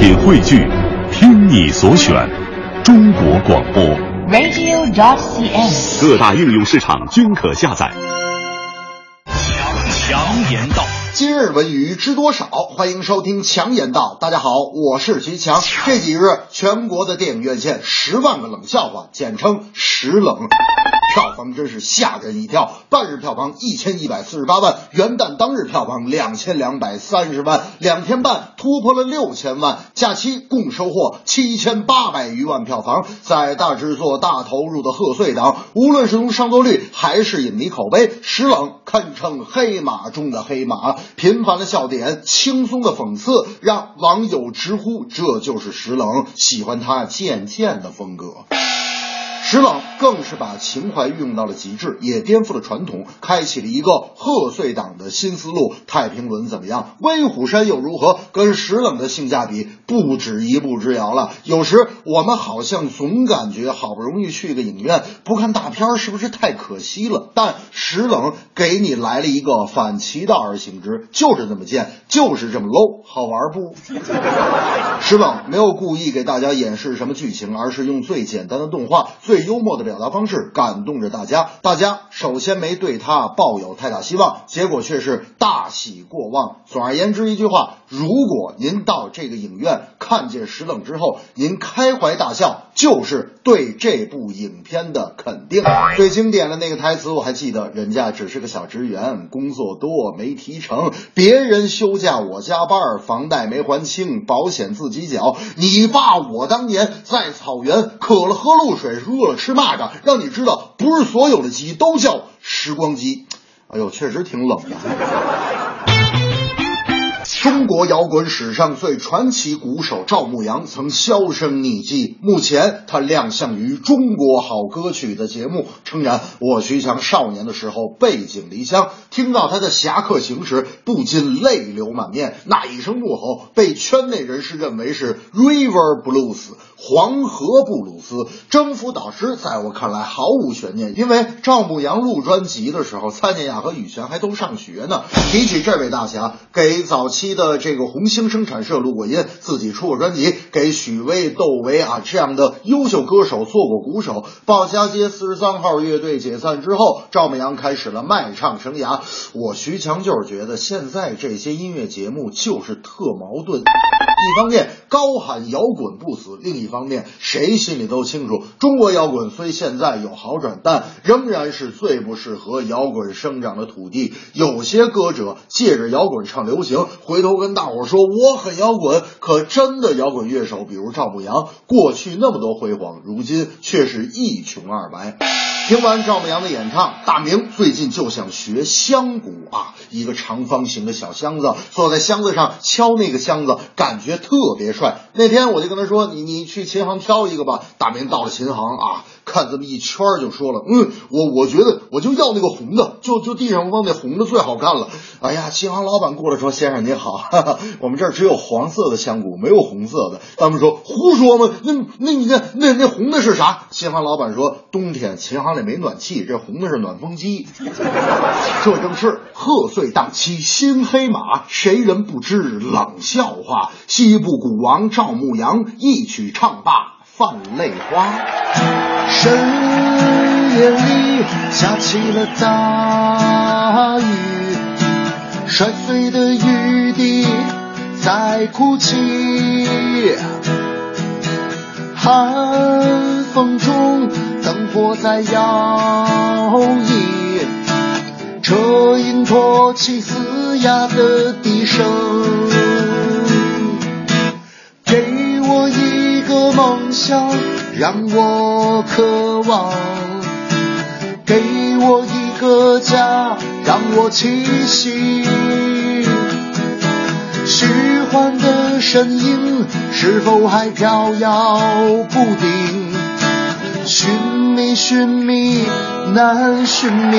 品汇聚，听你所选，中国广播。radio.cn。各大应用市场均可下载。强强言道，今日文娱知多少？欢迎收听强言道。大家好，我是徐强。这几日，全国的电影院线十万个冷笑话，简称十冷。票房真是吓人一跳，半日票房一千一百四十八万，元旦当日票房两千两百三十万，两天半突破了六千万，假期共收获七千八百余万票房。在大制作、大投入的贺岁档，无论是从上座率还是影迷口碑，石冷堪称黑马中的黑马。频繁的笑点，轻松的讽刺，让网友直呼这就是石冷，喜欢他贱贱的风格。石冷更是把情怀运用到了极致，也颠覆了传统，开启了一个贺岁档的新思路。太平轮怎么样？威虎山又如何？跟石冷的性价比不止一步之遥了。有时我们好像总感觉好不容易去个影院，不看大片是不是太可惜了？但石冷给你来了一个反其道而行之，就是这么贱，就是这么 low，好玩不？石冷没有故意给大家演示什么剧情，而是用最简单的动画、最幽默的表达方式感动着大家。大家首先没对他抱有太大希望，结果却是大喜过望。总而言之，一句话：如果您到这个影院看见石冷之后，您开怀大笑，就是对这部影片的肯定。最经典的那个台词我还记得，人家只是个小职员，工作多没提成，别人休假我加班，房贷没还清，保险自己缴。你爸我当年在草原渴了喝露水，饿了吃蚂蚱，让你知道不是所有的鸡都叫时光机。哎呦，确实挺冷的。中国摇滚史上最传奇鼓手赵牧阳曾销声匿迹，目前他亮相于《中国好歌曲》的节目，诚然，我徐强少年的时候背井离乡，听到他的侠客行时，不禁泪流满面。那一声怒吼，被圈内人士认为是 River Blues。黄河布鲁斯征服导师，在我看来毫无悬念，因为赵牧阳录专辑的时候，蔡健雅和羽泉还都上学呢。提起这位大侠，给早期的这个红星生产社录过音，自己出过专辑，给许巍、窦唯啊这样的优秀歌手做过鼓手。鲍家街四十三号乐队解散之后，赵牧阳开始了卖唱生涯。我徐强就是觉得现在这些音乐节目就是特矛盾，一方面高喊摇滚不死，另一方面谁心里都清楚，中国摇滚虽现在有好转，但仍然是最不适合摇滚生长的土地。有些歌者借着摇滚唱流行，回头跟大伙说我很摇滚，可真的摇滚乐手，比如赵牧阳，过去那么多辉煌，如今却是一穷二白。听完赵牧阳的演唱，大明最近就想学香鼓啊，一个长方形的小箱子，坐在箱子上敲那个箱子，感觉特别帅。那天我就跟他说：“你你去琴行挑一个吧。”大明到了琴行啊，看这么一圈就说了：“嗯，我我觉得我就要那个红的，就就地上放那红的最好看了。”哎呀，琴行老板过来说：“先生您好，哈哈，我们这儿只有黄色的香鼓，没有红色的。”他们说：“胡说吗？那那你看那那红的是啥？”琴行老板说：“冬天琴行里没暖气，这红的是暖风机。”这正是贺岁档期新黑马，谁人不知冷笑话？西部鼓王赵牧阳一曲唱罢泛泪花。深夜里下起了大雨，摔碎的雨滴在哭泣。寒风中，灯火在摇曳，车音托起嘶哑的笛声。给我一个梦想，让我渴望；给我一个家，让我栖息。虚幻的身影是否还飘摇不定？寻觅，寻觅，难寻觅。